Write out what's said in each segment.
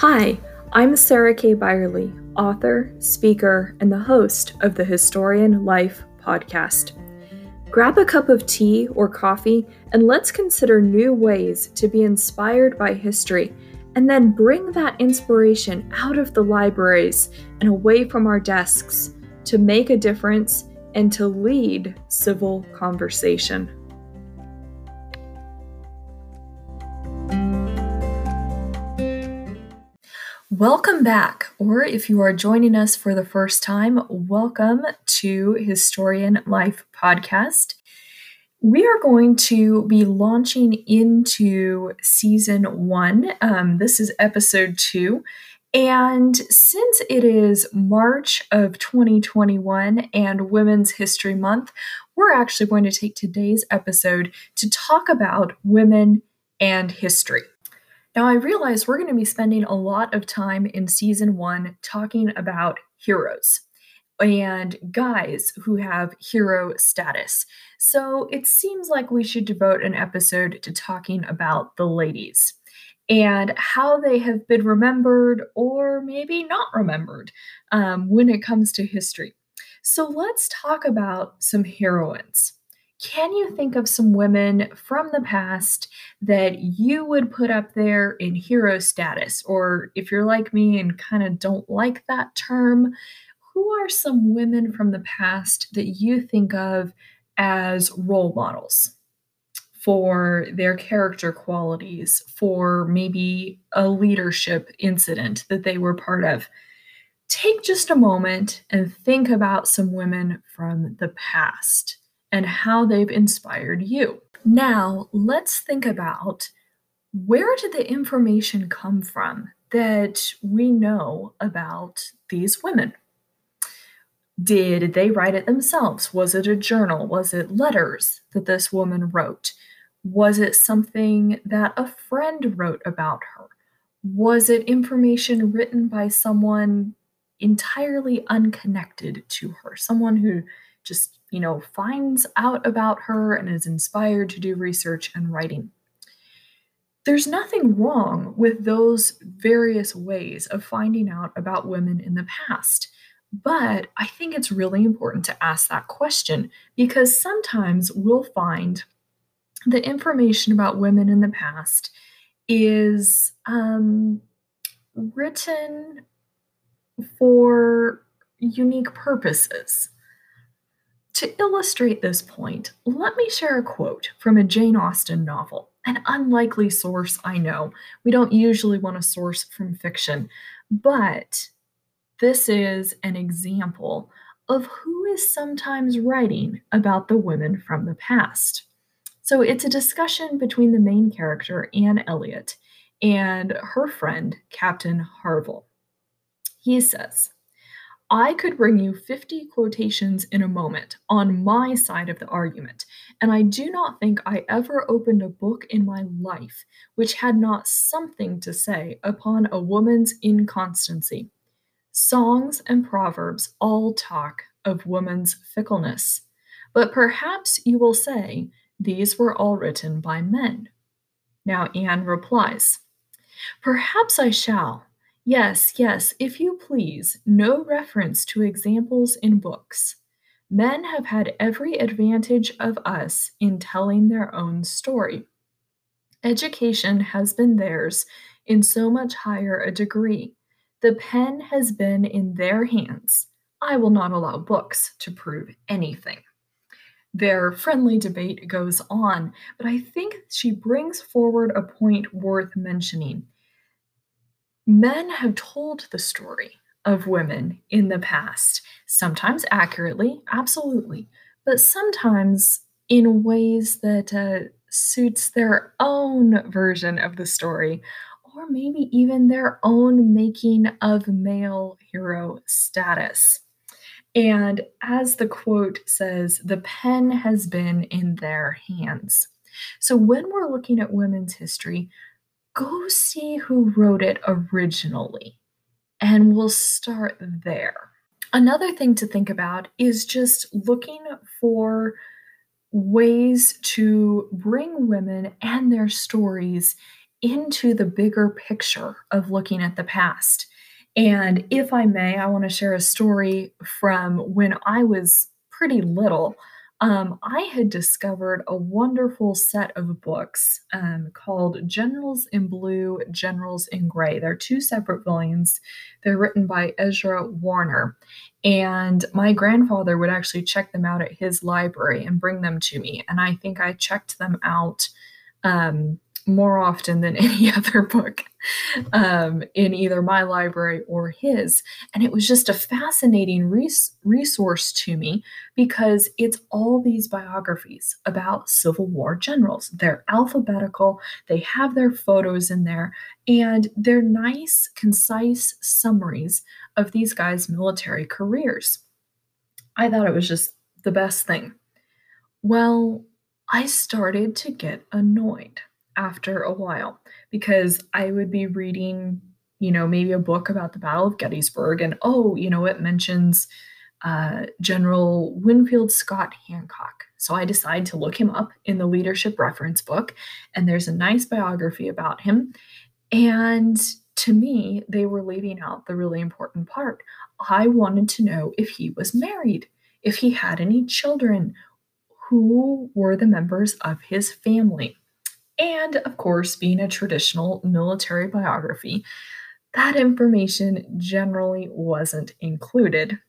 Hi, I'm Sarah K. Bierle, author, speaker, and the host of the Historian Life podcast. Grab a cup of tea or coffee and let's consider new ways to be inspired by history and then bring that inspiration out of the libraries and away from our desks to make a difference and to lead civil conversation. Welcome back, or if you are joining us for the first time, welcome to Historian Life Podcast. We are going to be launching into season one. Um, this is episode two. And since it is March of 2021 and Women's History Month, we're actually going to take today's episode to talk about women and history. Now, I realize we're going to be spending a lot of time in season one talking about heroes and guys who have hero status. So it seems like we should devote an episode to talking about the ladies and how they have been remembered or maybe not remembered um, when it comes to history. So let's talk about some heroines. Can you think of some women from the past that you would put up there in hero status? Or if you're like me and kind of don't like that term, who are some women from the past that you think of as role models for their character qualities, for maybe a leadership incident that they were part of? Take just a moment and think about some women from the past and how they've inspired you. Now, let's think about where did the information come from that we know about these women? Did they write it themselves? Was it a journal? Was it letters that this woman wrote? Was it something that a friend wrote about her? Was it information written by someone entirely unconnected to her? Someone who just you know, finds out about her and is inspired to do research and writing. There's nothing wrong with those various ways of finding out about women in the past. But I think it's really important to ask that question because sometimes we'll find the information about women in the past is um, written for unique purposes. To illustrate this point, let me share a quote from a Jane Austen novel. An unlikely source, I know. We don't usually want to source from fiction, but this is an example of who is sometimes writing about the women from the past. So it's a discussion between the main character, Anne Elliot, and her friend, Captain Harville. He says, I could bring you 50 quotations in a moment on my side of the argument, and I do not think I ever opened a book in my life which had not something to say upon a woman's inconstancy. Songs and proverbs all talk of woman's fickleness, but perhaps you will say these were all written by men. Now Anne replies, Perhaps I shall, Yes, yes, if you please, no reference to examples in books. Men have had every advantage of us in telling their own story. Education has been theirs in so much higher a degree. The pen has been in their hands. I will not allow books to prove anything. Their friendly debate goes on, but I think she brings forward a point worth mentioning men have told the story of women in the past, sometimes accurately, absolutely, but sometimes in ways that uh, suits their own version of the story, or maybe even their own making of male hero status. And as the quote says, the pen has been in their hands. So when we're looking at women's history, go see who wrote it originally, and we'll start there. Another thing to think about is just looking for ways to bring women and their stories into the bigger picture of looking at the past. And if I may, I want to share a story from when I was pretty little um, I had discovered a wonderful set of books um, called Generals in Blue, Generals in Gray. They're two separate volumes. They're written by Ezra Warner. And my grandfather would actually check them out at his library and bring them to me. And I think I checked them out um, more often than any other book um, in either my library or his. And it was just a fascinating res- resource to me because it's all these biographies about Civil War generals. They're alphabetical, they have their photos in there, and they're nice, concise summaries of these guys' military careers. I thought it was just the best thing. Well, I started to get annoyed after a while because I would be reading, you know, maybe a book about the Battle of Gettysburg, and oh, you know, it mentions uh, General Winfield Scott Hancock. So I decide to look him up in the leadership reference book, and there's a nice biography about him. And to me, they were leaving out the really important part. I wanted to know if he was married, if he had any children, who were the members of his family. And of course, being a traditional military biography, that information generally wasn't included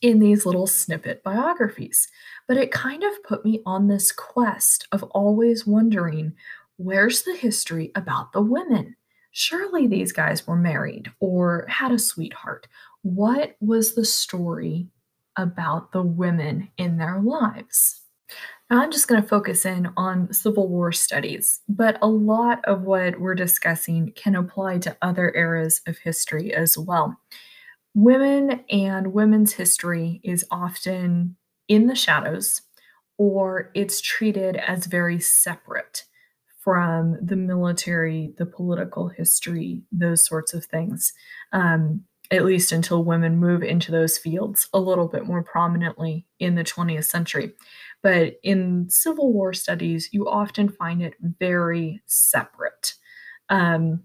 in these little snippet biographies. But it kind of put me on this quest of always wondering where's the history about the women? Surely these guys were married or had a sweetheart. What was the story about the women in their lives? I'm just going to focus in on Civil War studies, but a lot of what we're discussing can apply to other eras of history as well. Women and women's history is often in the shadows or it's treated as very separate from the military, the political history, those sorts of things. Um, at least until women move into those fields a little bit more prominently in the 20th century. But in Civil War studies, you often find it very separate. Um,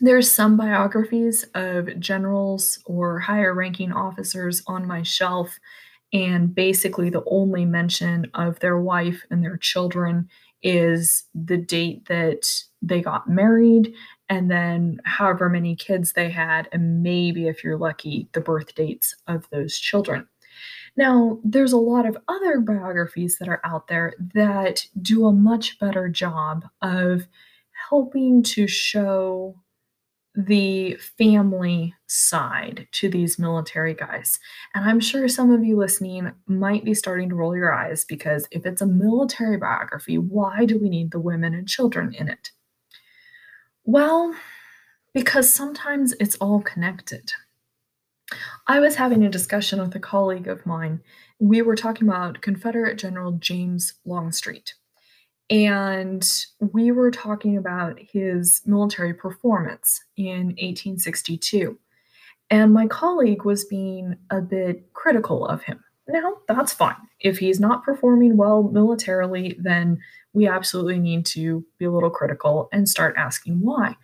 there's some biographies of generals or higher ranking officers on my shelf, and basically the only mention of their wife and their children is the date that they got married and then however many kids they had, and maybe if you're lucky, the birth dates of those children. Now, there's a lot of other biographies that are out there that do a much better job of helping to show the family side to these military guys. And I'm sure some of you listening might be starting to roll your eyes because if it's a military biography, why do we need the women and children in it? Well, because sometimes it's all connected. I was having a discussion with a colleague of mine. We were talking about Confederate General James Longstreet. And we were talking about his military performance in 1862. And my colleague was being a bit critical of him. Now, that's fine. If he's not performing well militarily, then we absolutely need to be a little critical and start asking why.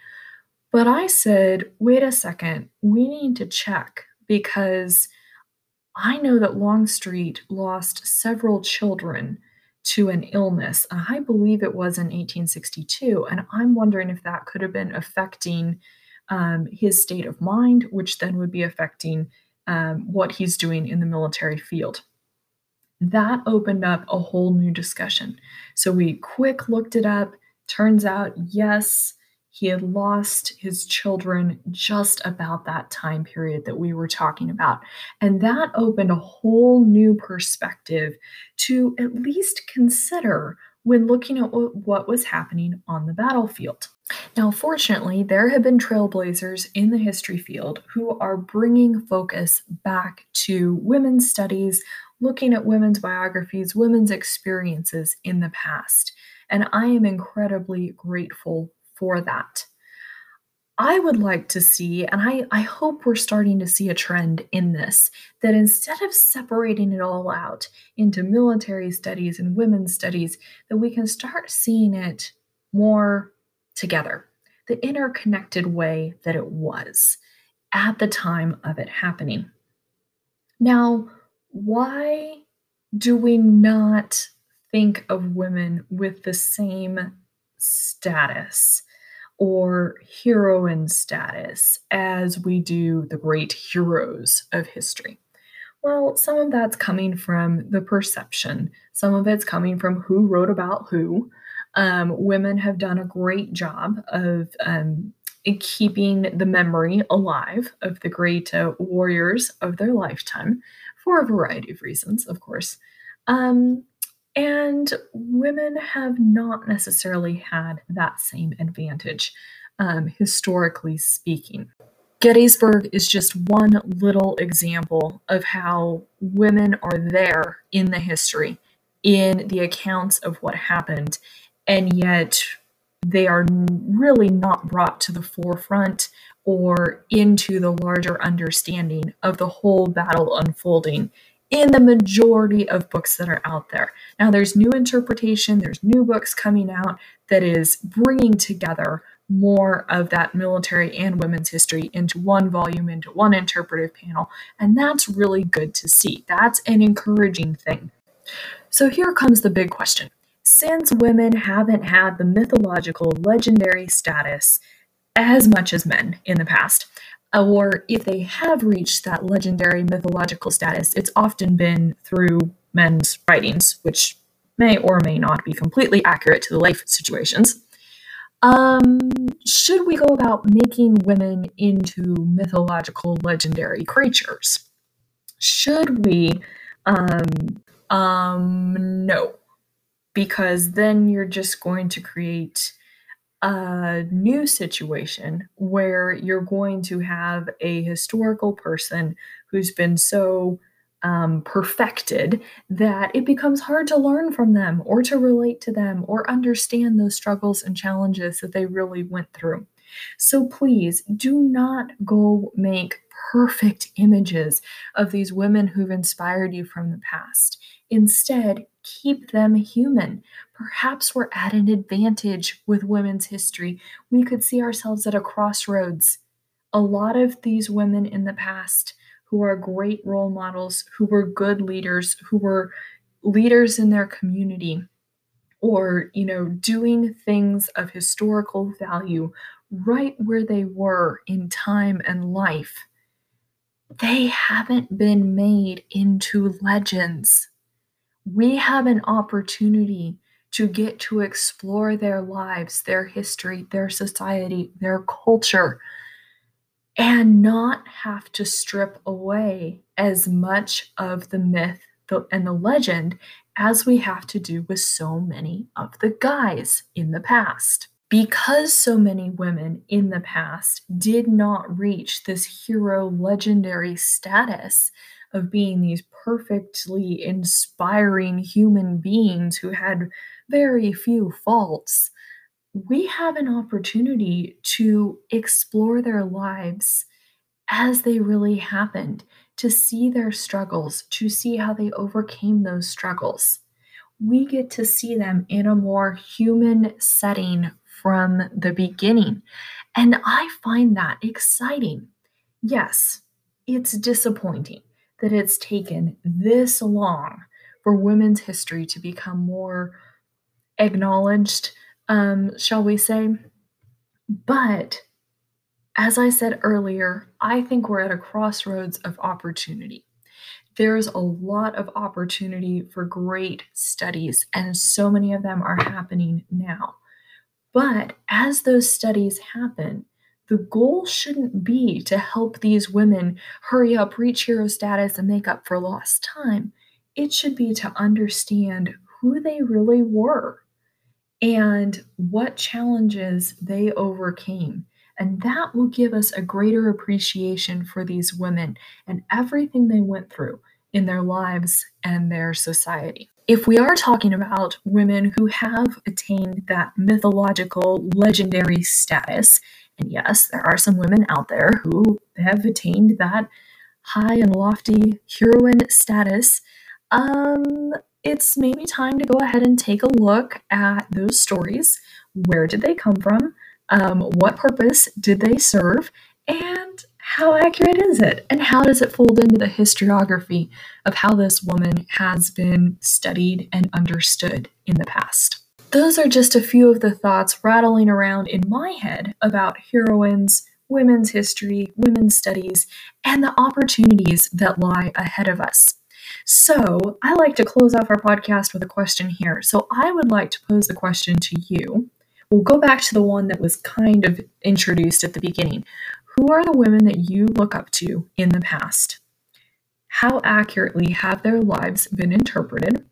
But I said, wait a second, we need to check because I know that Longstreet lost several children to an illness. I believe it was in 1862. And I'm wondering if that could have been affecting um, his state of mind, which then would be affecting um, what he's doing in the military field. That opened up a whole new discussion. So we quick looked it up. Turns out, yes, he had lost his children just about that time period that we were talking about. And that opened a whole new perspective to at least consider when looking at what was happening on the battlefield. Now, fortunately, there have been trailblazers in the history field who are bringing focus back to women's studies, looking at women's biographies, women's experiences in the past. And I am incredibly grateful for that. I would like to see, and I, I hope we're starting to see a trend in this, that instead of separating it all out into military studies and women's studies, that we can start seeing it more together. the interconnected way that it was at the time of it happening. Now, why do we not think of women with the same status or heroine status as we do the great heroes of history? Well, some of that's coming from the perception, some of it's coming from who wrote about who. Um, women have done a great job of um, keeping the memory alive of the great uh, warriors of their lifetime for a variety of reasons, of course. Um, and women have not necessarily had that same advantage, um, historically speaking. Gettysburg is just one little example of how women are there in the history, in the accounts of what happened, and yet they are really not brought to the forefront or into the larger understanding of the whole battle unfolding in the majority of books that are out there. Now, there's new interpretation, there's new books coming out that is bringing together more of that military and women's history into one volume, into one interpretive panel. And that's really good to see. That's an encouraging thing. So here comes the big question. Since women haven't had the mythological, legendary status as much as men in the past, or if they have reached that legendary mythological status, it's often been through men's writings, which may or may not be completely accurate to the life situations. Um, should we go about making women into mythological legendary creatures? Should we? Um, um, no, because then you're just going to create a new situation where you're going to have a historical person who's been so um, perfected that it becomes hard to learn from them or to relate to them or understand those struggles and challenges that they really went through. So please do not go make perfect images of these women who've inspired you from the past. Instead, keep them human. Perhaps we're at an advantage with women's history. We could see ourselves at a crossroads. A lot of these women in the past who are great role models, who were good leaders, who were leaders in their community, or, you know, doing things of historical value right where they were in time and life, they haven't been made into legends. We have an opportunity to get to explore their lives, their history, their society, their culture and not have to strip away as much of the myth and the legend as we have to do with so many of the guys in the past. Because so many women in the past did not reach this hero legendary status of being these perfectly inspiring human beings who had very few faults, we have an opportunity to explore their lives as they really happened, to see their struggles, to see how they overcame those struggles. We get to see them in a more human setting from the beginning. And I find that exciting. Yes, it's disappointing that it's taken this long for women's history to become more acknowledged um, shall we say. But as I said earlier, I think we're at a crossroads of opportunity. There's a lot of opportunity for great studies, and so many of them are happening now. But as those studies happen, the goal shouldn't be to help these women hurry up, reach hero status, and make up for lost time. It should be to understand who they really were and what challenges they overcame. And that will give us a greater appreciation for these women and everything they went through in their lives and their society. If we are talking about women who have attained that mythological, legendary status, and yes, there are some women out there who have attained that high and lofty heroine status, um, it's maybe time to go ahead and take a look at those stories. Where did they come from? Um, what purpose did they serve? And how accurate is it? And how does it fold into the historiography of how this woman has been studied and understood in the past? Those are just a few of the thoughts rattling around in my head about heroines, women's history, women's studies, and the opportunities that lie ahead of us. So, I like to close off our podcast with a question here. So, I would like to pose the question to you. We'll go back to the one that was kind of introduced at the beginning. Who are the women that you look up to in the past? How accurately have their lives been interpreted?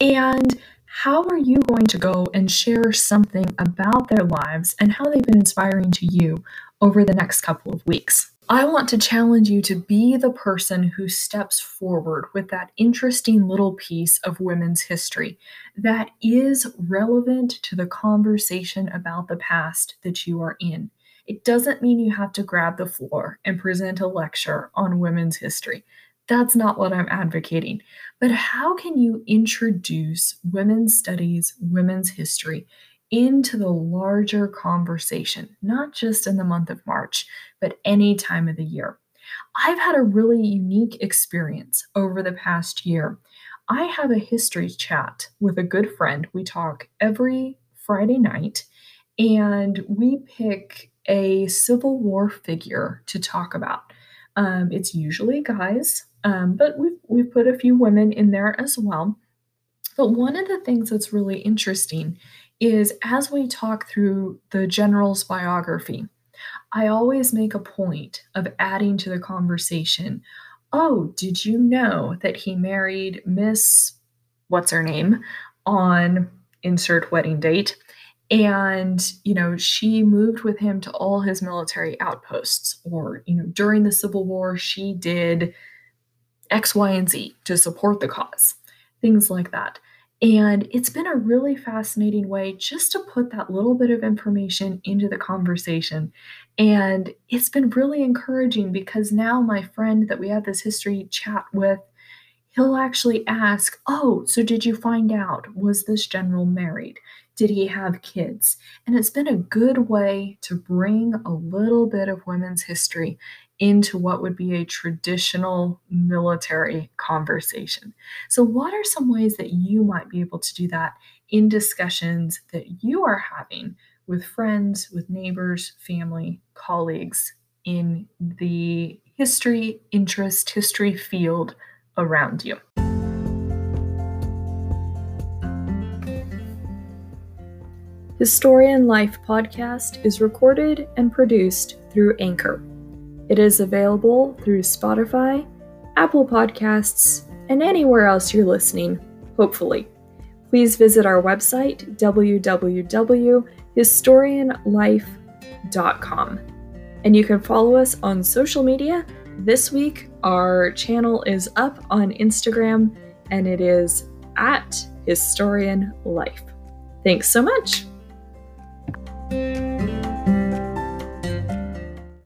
And how are you going to go and share something about their lives and how they've been inspiring to you over the next couple of weeks? I want to challenge you to be the person who steps forward with that interesting little piece of women's history that is relevant to the conversation about the past that you are in. It doesn't mean you have to grab the floor and present a lecture on women's history. That's not what I'm advocating. But how can you introduce women's studies, women's history into the larger conversation, not just in the month of March, but any time of the year? I've had a really unique experience over the past year. I have a history chat with a good friend. We talk every Friday night and we pick a Civil War figure to talk about. Um, it's usually guys, um, but we've, we've put a few women in there as well. But one of the things that's really interesting is as we talk through the general's biography, I always make a point of adding to the conversation, oh, did you know that he married Miss, what's her name, on insert wedding date? and you know she moved with him to all his military outposts or you know during the civil war she did x y and z to support the cause things like that and it's been a really fascinating way just to put that little bit of information into the conversation and it's been really encouraging because now my friend that we had this history chat with he'll actually ask oh so did you find out was this general married did he have kids? And it's been a good way to bring a little bit of women's history into what would be a traditional military conversation. So, what are some ways that you might be able to do that in discussions that you are having with friends, with neighbors, family, colleagues in the history, interest, history field around you? Historian Life podcast is recorded and produced through Anchor. It is available through Spotify, Apple Podcasts, and anywhere else you're listening, hopefully. Please visit our website, www.historianlife.com. And you can follow us on social media. This week, our channel is up on Instagram, and it is at Historian Life. Thanks so much.